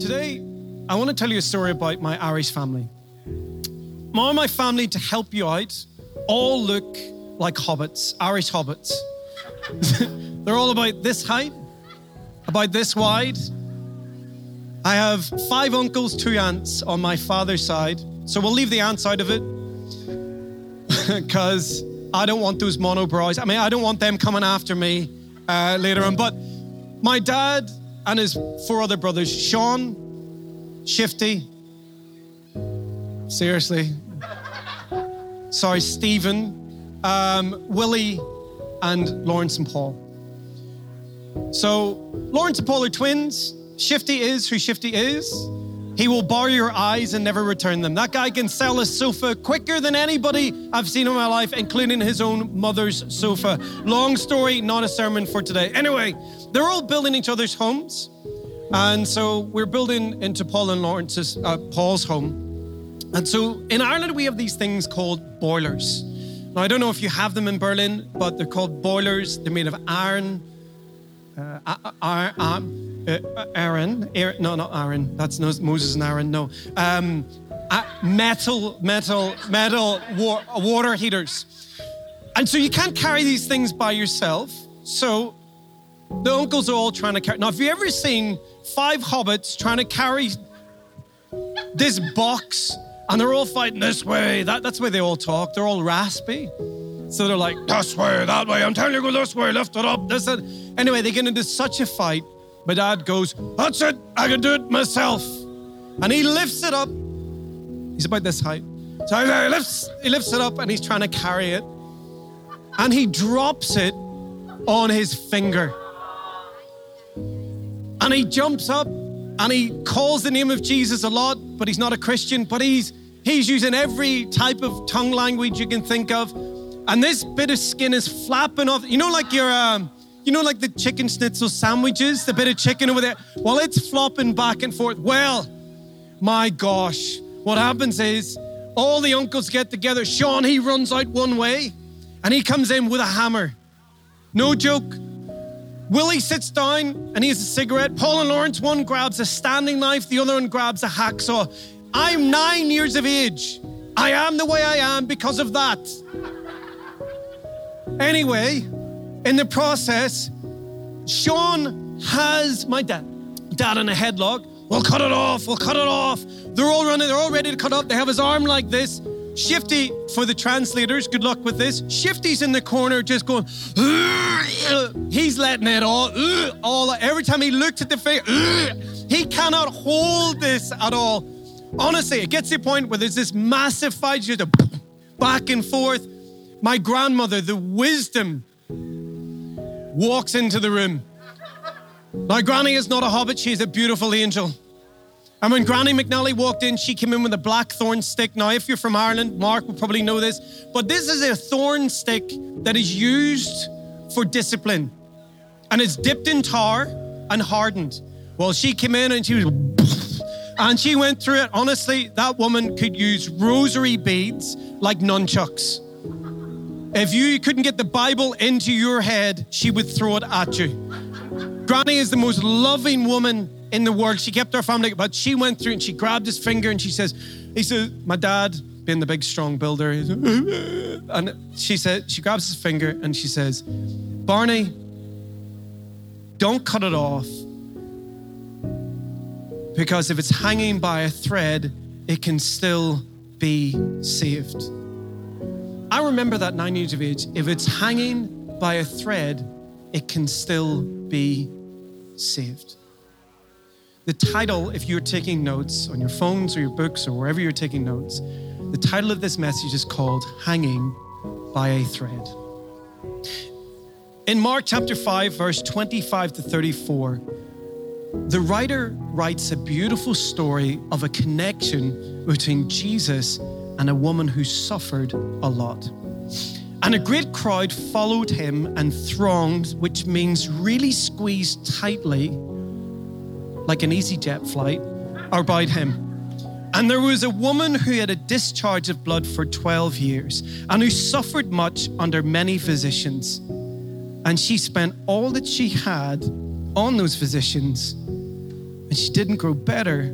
Today, I want to tell you a story about my Irish family. All my family, to help you out, all look like hobbits, Irish hobbits. They're all about this height, about this wide. I have five uncles, two aunts on my father's side. So we'll leave the aunts out of it because I don't want those monobrows. I mean, I don't want them coming after me uh, later on. But my dad and his four other brothers, Sean, Shifty, seriously, sorry, Stephen, um, Willie, and Lawrence and Paul. So Lawrence and Paul are twins. Shifty is who Shifty is. He will bar your eyes and never return them. That guy can sell a sofa quicker than anybody I've seen in my life, including his own mother's sofa. Long story, not a sermon for today. Anyway, they're all building each other's homes. And so we're building into Paul and Lawrence's, uh, Paul's home. And so in Ireland, we have these things called boilers. Now, I don't know if you have them in Berlin, but they're called boilers. They're made of iron, uh, Aaron, Aaron, Aaron, no, not Aaron. That's no, Moses and Aaron. No, um, uh, metal, metal, metal war, water heaters. And so you can't carry these things by yourself. So the uncles are all trying to carry. Now, have you ever seen five hobbits trying to carry this box, and they're all fighting this way? That, that's the way they all talk. They're all raspy. So they're like, this way, that way. I'm telling you, go this way, lift it up, this and anyway, they get into such a fight. My dad goes, That's it, I can do it myself. And he lifts it up. He's about this height. So he lifts, he lifts it up and he's trying to carry it. And he drops it on his finger. And he jumps up and he calls the name of Jesus a lot, but he's not a Christian, but he's he's using every type of tongue language you can think of. And this bit of skin is flapping off. You know, like your um, you know, like the chicken schnitzel sandwiches, the bit of chicken over there? Well, it's flopping back and forth. Well, my gosh, what happens is all the uncles get together. Sean, he runs out one way and he comes in with a hammer. No joke. Willie sits down and he has a cigarette. Paul and Lawrence, one grabs a Stanley knife, the other one grabs a hacksaw. I'm nine years of age. I am the way I am because of that. Anyway, in the process, Sean has my dad, dad in a headlock. We'll cut it off, we'll cut it off. They're all running, they're all ready to cut up. They have his arm like this. Shifty, for the translators, good luck with this. Shifty's in the corner just going, he's letting it all, all every time he looks at the face, he cannot hold this at all. Honestly, it gets to the point where there's this massive fight, just back and forth. My grandmother, the wisdom, walks into the room. Now, Granny is not a hobbit, she's a beautiful angel. And when Granny McNally walked in, she came in with a black thorn stick. Now, if you're from Ireland, Mark will probably know this, but this is a thorn stick that is used for discipline. And it's dipped in tar and hardened. Well, she came in and she was, and she went through it. Honestly, that woman could use rosary beads like nunchucks. If you couldn't get the Bible into your head, she would throw it at you. Granny is the most loving woman in the world. She kept her family, but she went through and she grabbed his finger and she says, he says, my dad, being the big strong builder, uh-huh. and she said, she grabs his finger and she says, Barney, don't cut it off. Because if it's hanging by a thread, it can still be saved. I remember that nine years of age. If it's hanging by a thread, it can still be saved. The title, if you're taking notes on your phones or your books or wherever you're taking notes, the title of this message is called Hanging by a Thread. In Mark chapter 5, verse 25 to 34, the writer writes a beautiful story of a connection between Jesus and a woman who suffered a lot. And a great crowd followed him and thronged, which means really squeezed tightly, like an EasyJet flight, about him. And there was a woman who had a discharge of blood for 12 years and who suffered much under many physicians. And she spent all that she had on those physicians, And she didn't grow better,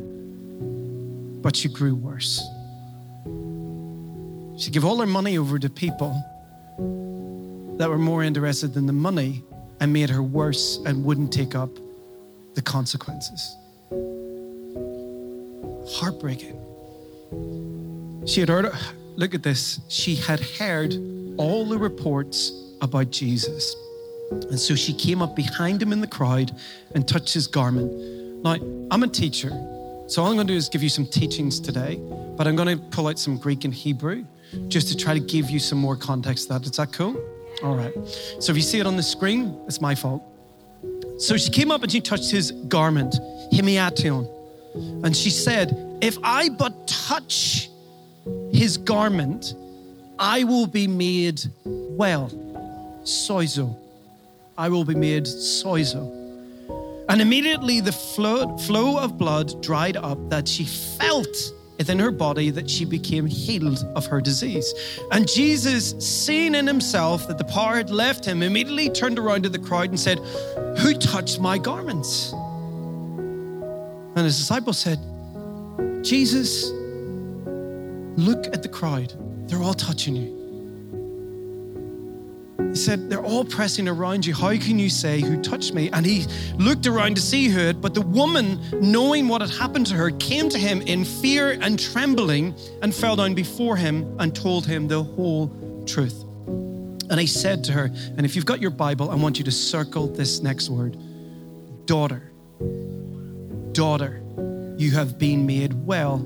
but she grew worse. She gave all her money over to people that were more interested in the money and made her worse and wouldn't take up the consequences. Heartbreaking. She had heard, look at this, she had heard all the reports about Jesus. And so she came up behind him in the crowd and touched his garment. Now, I'm a teacher, so all I'm going to do is give you some teachings today, but I'm going to pull out some Greek and Hebrew just to try to give you some more context to that. Is that cool? All right. So if you see it on the screen, it's my fault. So she came up and she touched his garment, himiation. And she said, If I but touch his garment, I will be made well. Soizo. I will be made soizo. And immediately the flow, flow of blood dried up that she felt within her body that she became healed of her disease. And Jesus, seeing in himself that the power had left him, immediately turned around to the crowd and said, Who touched my garments? And his disciples said, Jesus, look at the crowd. They're all touching you. He said, They're all pressing around you. How can you say, Who touched me? And he looked around to see who but the woman, knowing what had happened to her, came to him in fear and trembling and fell down before him and told him the whole truth. And he said to her, and if you've got your Bible, I want you to circle this next word daughter. Daughter, you have been made well.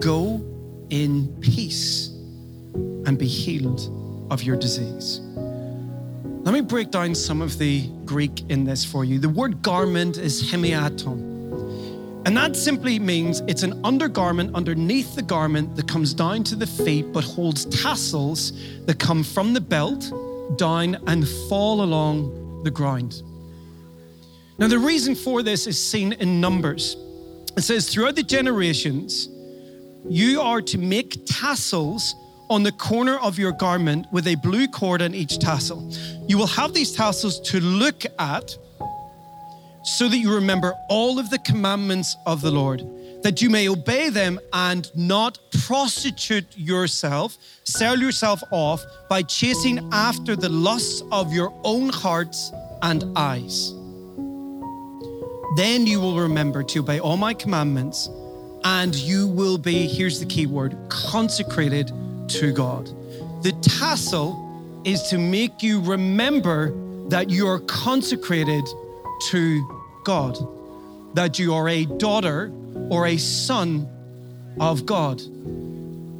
Go in peace and be healed of your disease. Let me break down some of the Greek in this for you. The word garment is hemiaton. And that simply means it's an undergarment underneath the garment that comes down to the feet but holds tassels that come from the belt down and fall along the ground. Now, the reason for this is seen in Numbers. It says, throughout the generations, you are to make tassels on the corner of your garment with a blue cord on each tassel. You will have these tassels to look at so that you remember all of the commandments of the Lord, that you may obey them and not prostitute yourself, sell yourself off by chasing after the lusts of your own hearts and eyes. Then you will remember to obey all my commandments, and you will be, here's the key word, consecrated to God. The tassel is to make you remember that you are consecrated to God, that you are a daughter or a son of God.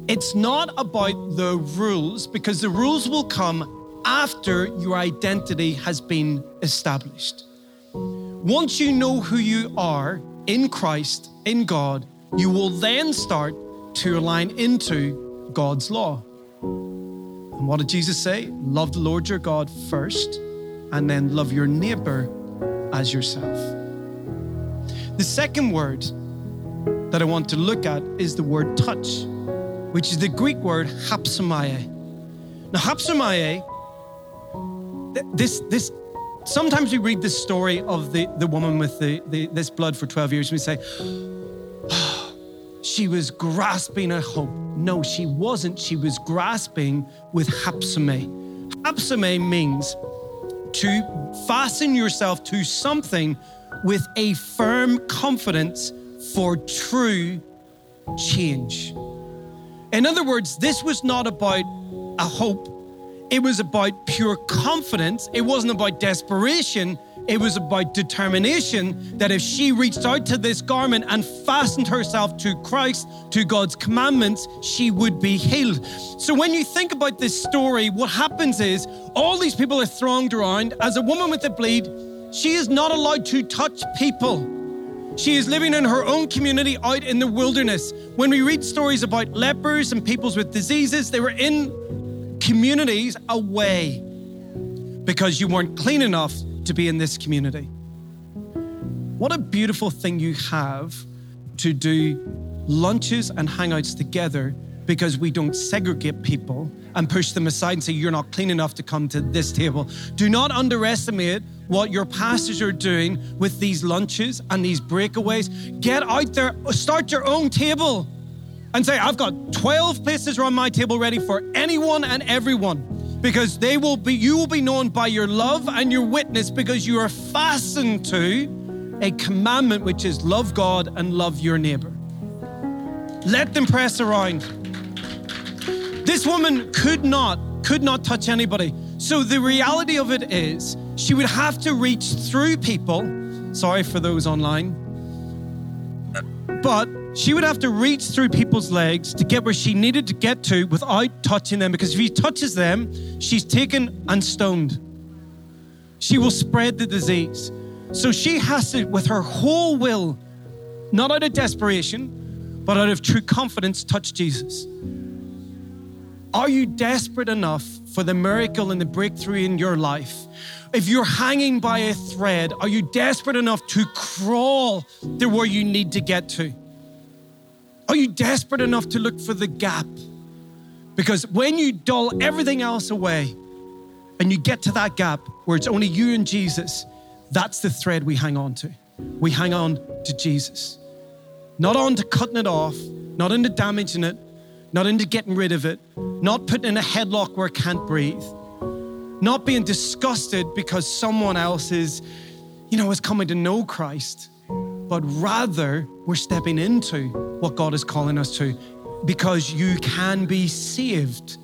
It's not about the rules because the rules will come after your identity has been established. Once you know who you are in Christ, in God, you will then start to align into God's law. And what did Jesus say? Love the Lord your God first, and then love your neighbor as yourself. The second word that I want to look at is the word touch, which is the Greek word hapsomaie. Now, hapsomaie, this, this, sometimes we read the story of the, the woman with the, the, this blood for 12 years, and we say, she was grasping a hope. No, she wasn't. She was grasping with hapsome. Hapsome means to fasten yourself to something with a firm confidence for true change. In other words, this was not about a hope, it was about pure confidence. It wasn't about desperation, it was about determination that if she reached out to this garment and fastened herself to Christ, to God's commandments, she would be healed. So when you think about this story, what happens is all these people are thronged around. As a woman with a bleed, she is not allowed to touch people. She is living in her own community out in the wilderness. When we read stories about lepers and peoples with diseases, they were in communities away because you weren't clean enough to be in this community. What a beautiful thing you have to do lunches and hangouts together because we don't segregate people and push them aside and say, You're not clean enough to come to this table. Do not underestimate what your pastors are doing with these lunches and these breakaways. Get out there, start your own table and say, I've got 12 places around my table ready for anyone and everyone because they will be you will be known by your love and your witness because you are fastened to a commandment which is love God and love your neighbor. Let them press around. This woman could not could not touch anybody. So the reality of it is she would have to reach through people. Sorry for those online. But she would have to reach through people's legs to get where she needed to get to without touching them because if he touches them, she's taken and stoned. She will spread the disease. So she has to, with her whole will, not out of desperation, but out of true confidence, touch Jesus. Are you desperate enough for the miracle and the breakthrough in your life? If you're hanging by a thread, are you desperate enough to crawl to where you need to get to? Are you desperate enough to look for the gap? Because when you dull everything else away and you get to that gap where it's only you and Jesus, that's the thread we hang on to. We hang on to Jesus. Not on to cutting it off, not into damaging it, not into getting rid of it, not putting in a headlock where it can't breathe, not being disgusted because someone else is, you know, is coming to know Christ but rather we're stepping into what God is calling us to because you can be saved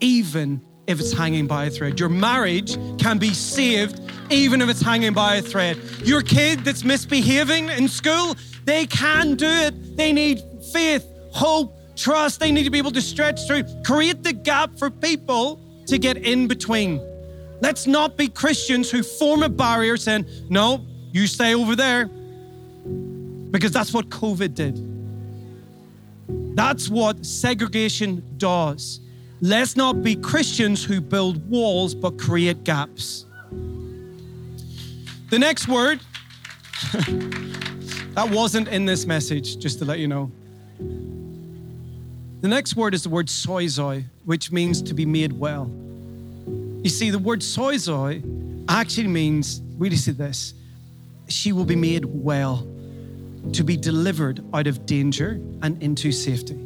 even if it's hanging by a thread. Your marriage can be saved even if it's hanging by a thread. Your kid that's misbehaving in school, they can do it. They need faith, hope, trust. They need to be able to stretch through, create the gap for people to get in between. Let's not be Christians who form a barrier saying, no, you stay over there because that's what COVID did. That's what segregation does. Let's not be Christians who build walls but create gaps. The next word, that wasn't in this message, just to let you know. The next word is the word soizoi, which means to be made well. You see, the word soizoi actually means, really see this, she will be made well to be delivered out of danger and into safety,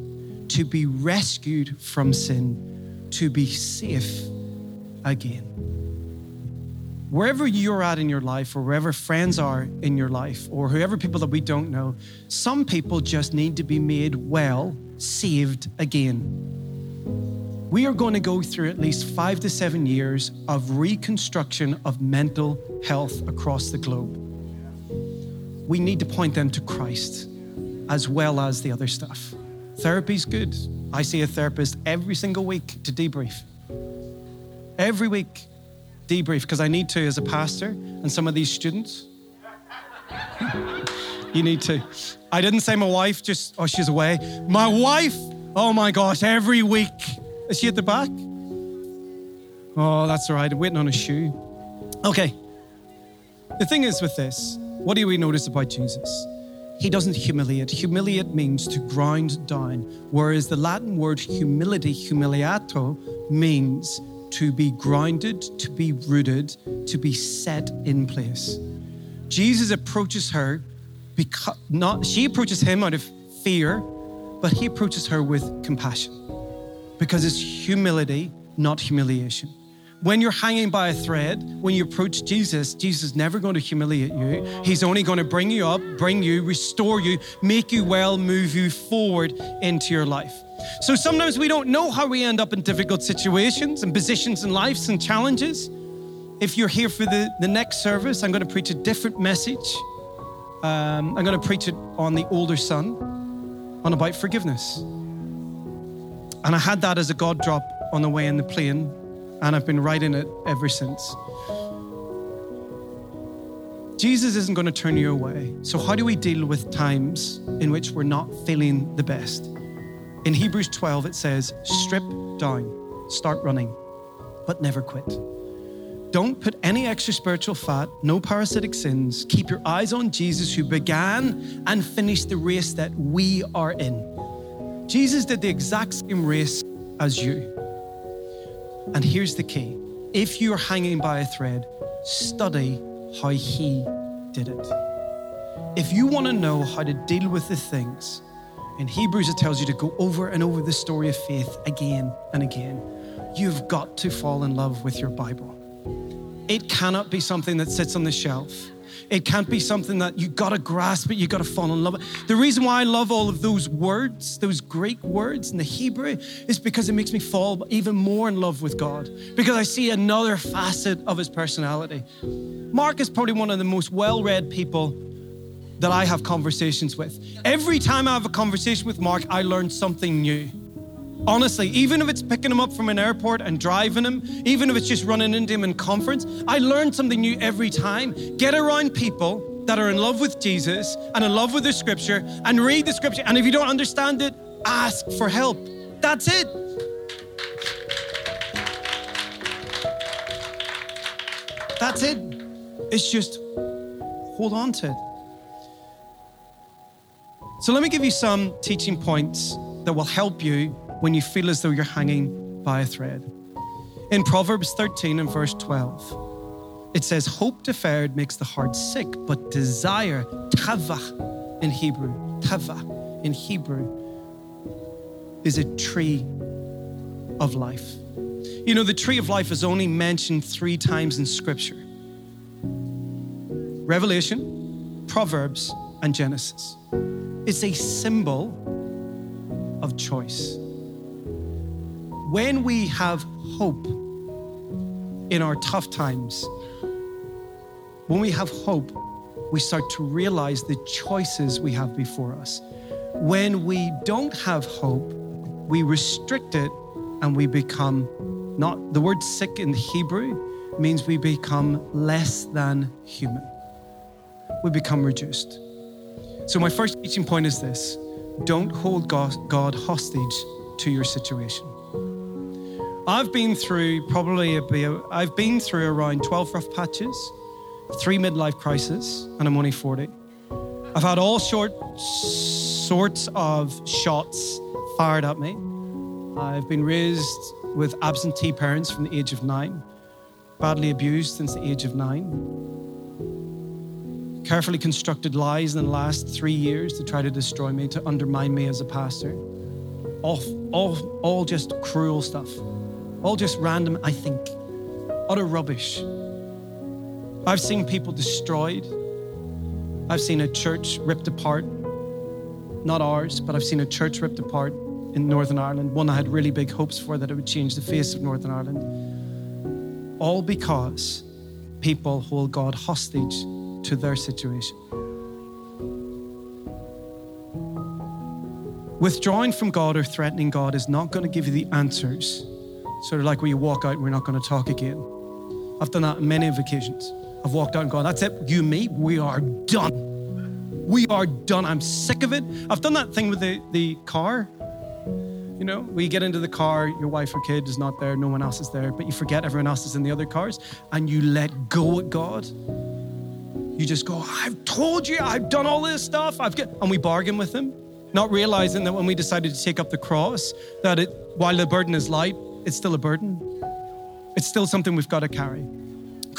to be rescued from sin, to be safe again. Wherever you're at in your life, or wherever friends are in your life, or whoever people that we don't know, some people just need to be made well, saved again. We are going to go through at least five to seven years of reconstruction of mental health across the globe we need to point them to Christ as well as the other stuff. Therapy's good. I see a therapist every single week to debrief. Every week, debrief, because I need to as a pastor and some of these students. you need to. I didn't say my wife, just, oh, she's away. My wife, oh my gosh, every week. Is she at the back? Oh, that's all right. I'm waiting on a shoe. Okay. The thing is with this, what do we notice about Jesus? He doesn't humiliate. Humiliate means to grind down, whereas the Latin word humility, humiliato, means to be grounded, to be rooted, to be set in place. Jesus approaches her because not she approaches him out of fear, but he approaches her with compassion because it's humility, not humiliation. When you're hanging by a thread, when you approach Jesus, Jesus is never going to humiliate you. He's only going to bring you up, bring you, restore you, make you well, move you forward into your life. So sometimes we don't know how we end up in difficult situations and positions in lives and challenges. If you're here for the, the next service, I'm going to preach a different message. Um, I'm going to preach it on the older son, on about forgiveness. And I had that as a God drop on the way in the plane and I've been writing it ever since. Jesus isn't going to turn you away. So, how do we deal with times in which we're not feeling the best? In Hebrews 12, it says, strip down, start running, but never quit. Don't put any extra spiritual fat, no parasitic sins. Keep your eyes on Jesus, who began and finished the race that we are in. Jesus did the exact same race as you. And here's the key if you're hanging by a thread, study how he did it. If you want to know how to deal with the things, in Hebrews it tells you to go over and over the story of faith again and again. You've got to fall in love with your Bible. It cannot be something that sits on the shelf. It can't be something that you got to grasp it, you got to fall in love. The reason why I love all of those words, those Greek words in the Hebrew, is because it makes me fall even more in love with God because I see another facet of his personality. Mark is probably one of the most well read people that I have conversations with. Every time I have a conversation with Mark, I learn something new. Honestly, even if it's picking him up from an airport and driving him, even if it's just running into him in conference, I learn something new every time. Get around people that are in love with Jesus and in love with the scripture and read the scripture. And if you don't understand it, ask for help. That's it. That's it. It's just hold on to it. So let me give you some teaching points that will help you when you feel as though you're hanging by a thread. In Proverbs 13 and verse 12, it says, Hope deferred makes the heart sick, but desire, tavach in Hebrew, tavach in Hebrew, is a tree of life. You know, the tree of life is only mentioned three times in Scripture Revelation, Proverbs, and Genesis. It's a symbol of choice when we have hope in our tough times, when we have hope, we start to realize the choices we have before us. When we don't have hope, we restrict it and we become not the word sick in Hebrew means we become less than human. We become reduced. So, my first teaching point is this don't hold God hostage to your situation. I've been through probably a, I've been through around 12 rough patches, three midlife crises, and I'm only 40. I've had all short sorts of shots fired at me. I've been raised with absentee parents from the age of nine, badly abused since the age of nine. Carefully constructed lies in the last three years to try to destroy me, to undermine me as a pastor. All, all, all just cruel stuff. All just random, I think. Utter rubbish. I've seen people destroyed. I've seen a church ripped apart. Not ours, but I've seen a church ripped apart in Northern Ireland, one I had really big hopes for that it would change the face of Northern Ireland. All because people hold God hostage to their situation. Withdrawing from God or threatening God is not going to give you the answers Sort of like where you walk out and we're not going to talk again. I've done that on many occasions. I've walked out and gone, that's it, you, me, we are done. We are done. I'm sick of it. I've done that thing with the, the car. You know, we get into the car, your wife or kid is not there, no one else is there, but you forget everyone else is in the other cars and you let go at God. You just go, I've told you, I've done all this stuff. I've get, and we bargain with him, not realizing that when we decided to take up the cross, that it, while the burden is light, it's still a burden. It's still something we've got to carry.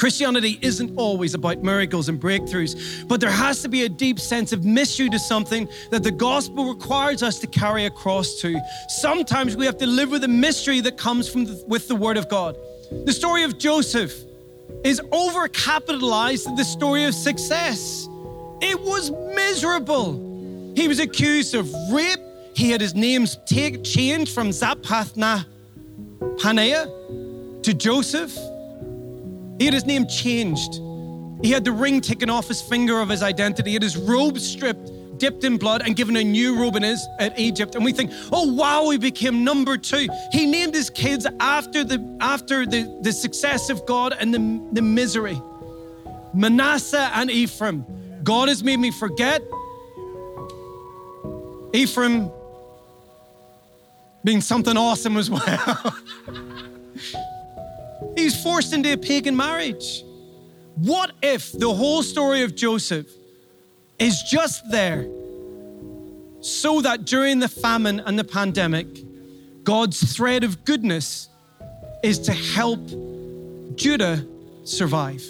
Christianity isn't always about miracles and breakthroughs, but there has to be a deep sense of mystery to something that the gospel requires us to carry across to. Sometimes we have to live with a mystery that comes from the, with the word of God. The story of Joseph is overcapitalized in the story of success. It was miserable. He was accused of rape. He had his name take, changed from Zappathna Paneah to Joseph. He had his name changed. He had the ring taken off his finger of his identity. He had his robe stripped, dipped in blood, and given a new robe in his, at Egypt. And we think, oh wow, he became number two. He named his kids after the after the, the success of God and the, the misery. Manasseh and Ephraim. God has made me forget. Ephraim being something awesome as well. He's forced into a pagan marriage. What if the whole story of Joseph is just there so that during the famine and the pandemic, God's thread of goodness is to help Judah survive?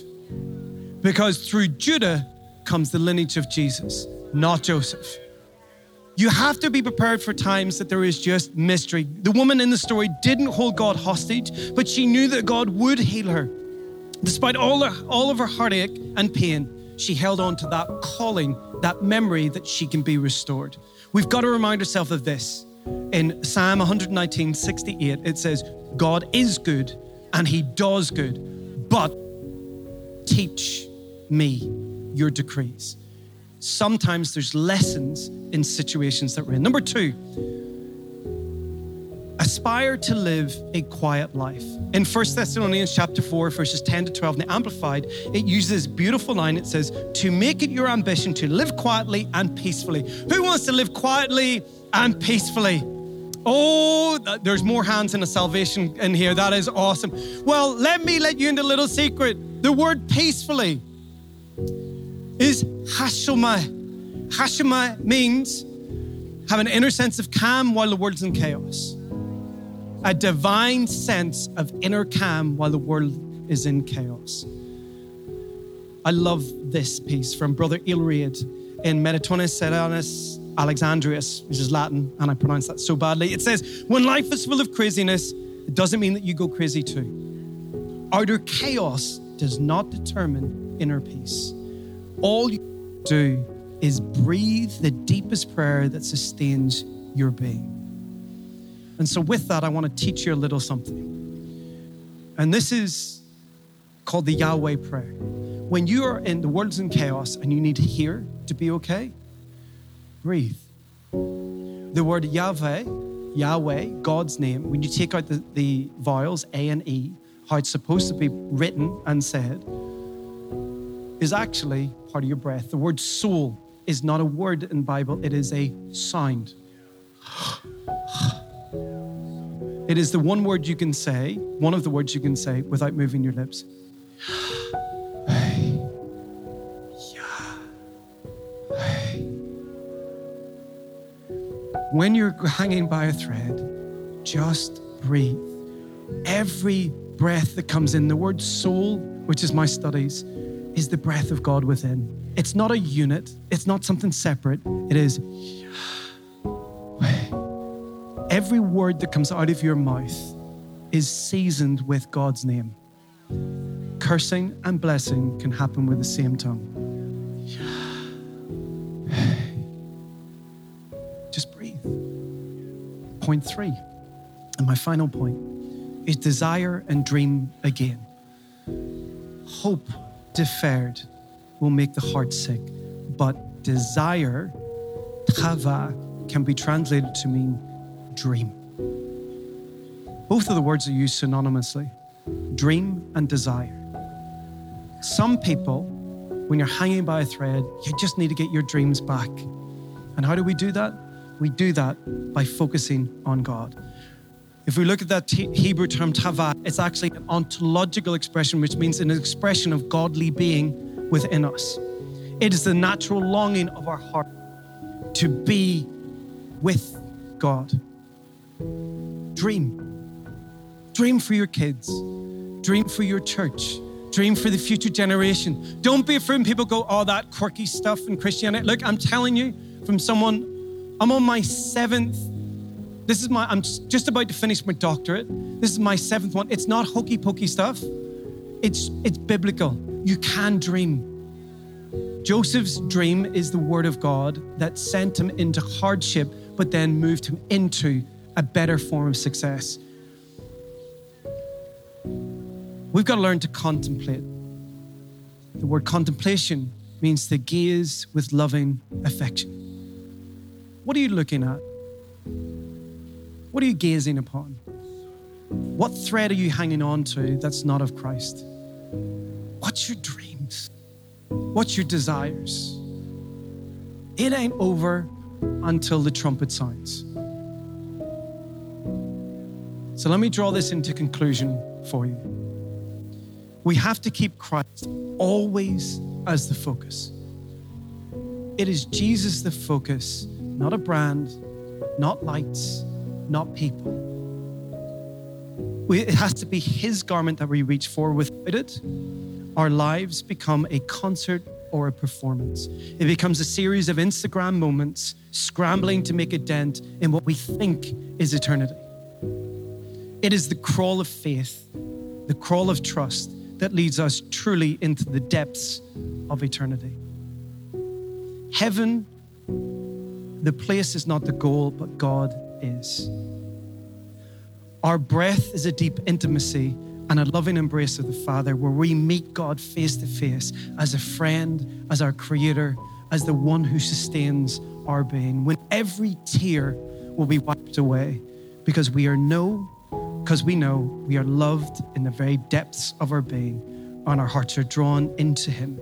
Because through Judah comes the lineage of Jesus, not Joseph. You have to be prepared for times that there is just mystery. The woman in the story didn't hold God hostage, but she knew that God would heal her. Despite all, her, all of her heartache and pain, she held on to that calling, that memory that she can be restored. We've got to remind ourselves of this. In Psalm 119, 68, it says, God is good and he does good, but teach me your decrees. Sometimes there's lessons in situations that we're in. Number two, aspire to live a quiet life. In 1 Thessalonians chapter 4, verses 10 to 12, in the Amplified, it uses this beautiful line. It says, To make it your ambition to live quietly and peacefully. Who wants to live quietly and peacefully? Oh, there's more hands in a salvation in here. That is awesome. Well, let me let you into a little secret. The word peacefully is hashoma. Hashoma means have an inner sense of calm while the world's in chaos. A divine sense of inner calm while the world is in chaos. I love this piece from Brother Aelred in Meditonis Serenus Alexandrius, which is Latin, and I pronounce that so badly. It says, When life is full of craziness, it doesn't mean that you go crazy too. Outer chaos does not determine inner peace. All you do is breathe the deepest prayer that sustains your being. And so, with that, I want to teach you a little something. And this is called the Yahweh prayer. When you are in the world's in chaos and you need to hear to be okay, breathe. The word Yahweh, Yahweh, God's name, when you take out the, the vowels A and E, how it's supposed to be written and said, is actually part of your breath. The word soul is not a word in Bible, it is a sound. It is the one word you can say, one of the words you can say without moving your lips. When you're hanging by a thread, just breathe. Every breath that comes in, the word soul, which is my studies, is the breath of God within. It's not a unit, it's not something separate. It is every word that comes out of your mouth is seasoned with God's name. Cursing and blessing can happen with the same tongue. Just breathe. Point three, and my final point, is desire and dream again. Hope deferred will make the heart sick, but desire, chava, can be translated to mean dream. Both of the words are used synonymously dream and desire. Some people, when you're hanging by a thread, you just need to get your dreams back. And how do we do that? We do that by focusing on God. If we look at that Hebrew term tava, it's actually an ontological expression, which means an expression of godly being within us. It is the natural longing of our heart to be with God. Dream. Dream for your kids. Dream for your church. Dream for the future generation. Don't be afraid when people go, oh, that quirky stuff in Christianity. Look, I'm telling you from someone, I'm on my seventh. This is my, I'm just about to finish my doctorate. This is my seventh one. It's not hokey pokey stuff. It's, it's biblical. You can dream. Joseph's dream is the word of God that sent him into hardship, but then moved him into a better form of success. We've got to learn to contemplate. The word contemplation means to gaze with loving affection. What are you looking at? What are you gazing upon? What thread are you hanging on to that's not of Christ? What's your dreams? What's your desires? It ain't over until the trumpet sounds. So let me draw this into conclusion for you. We have to keep Christ always as the focus. It is Jesus the focus, not a brand, not lights, not people. It has to be His garment that we reach for. Without it, our lives become a concert or a performance. It becomes a series of Instagram moments scrambling to make a dent in what we think is eternity. It is the crawl of faith, the crawl of trust that leads us truly into the depths of eternity. Heaven, the place is not the goal, but God is. Our breath is a deep intimacy and a loving embrace of the Father where we meet God face to face as a friend, as our Creator, as the one who sustains our being. When every tear will be wiped away because we are know, because we know we are loved in the very depths of our being and our hearts are drawn into Him.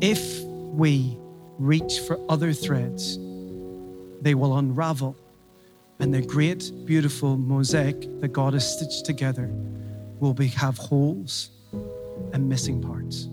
If we reach for other threads, they will unravel and the great, beautiful mosaic that God has stitched together will be, have holes and missing parts.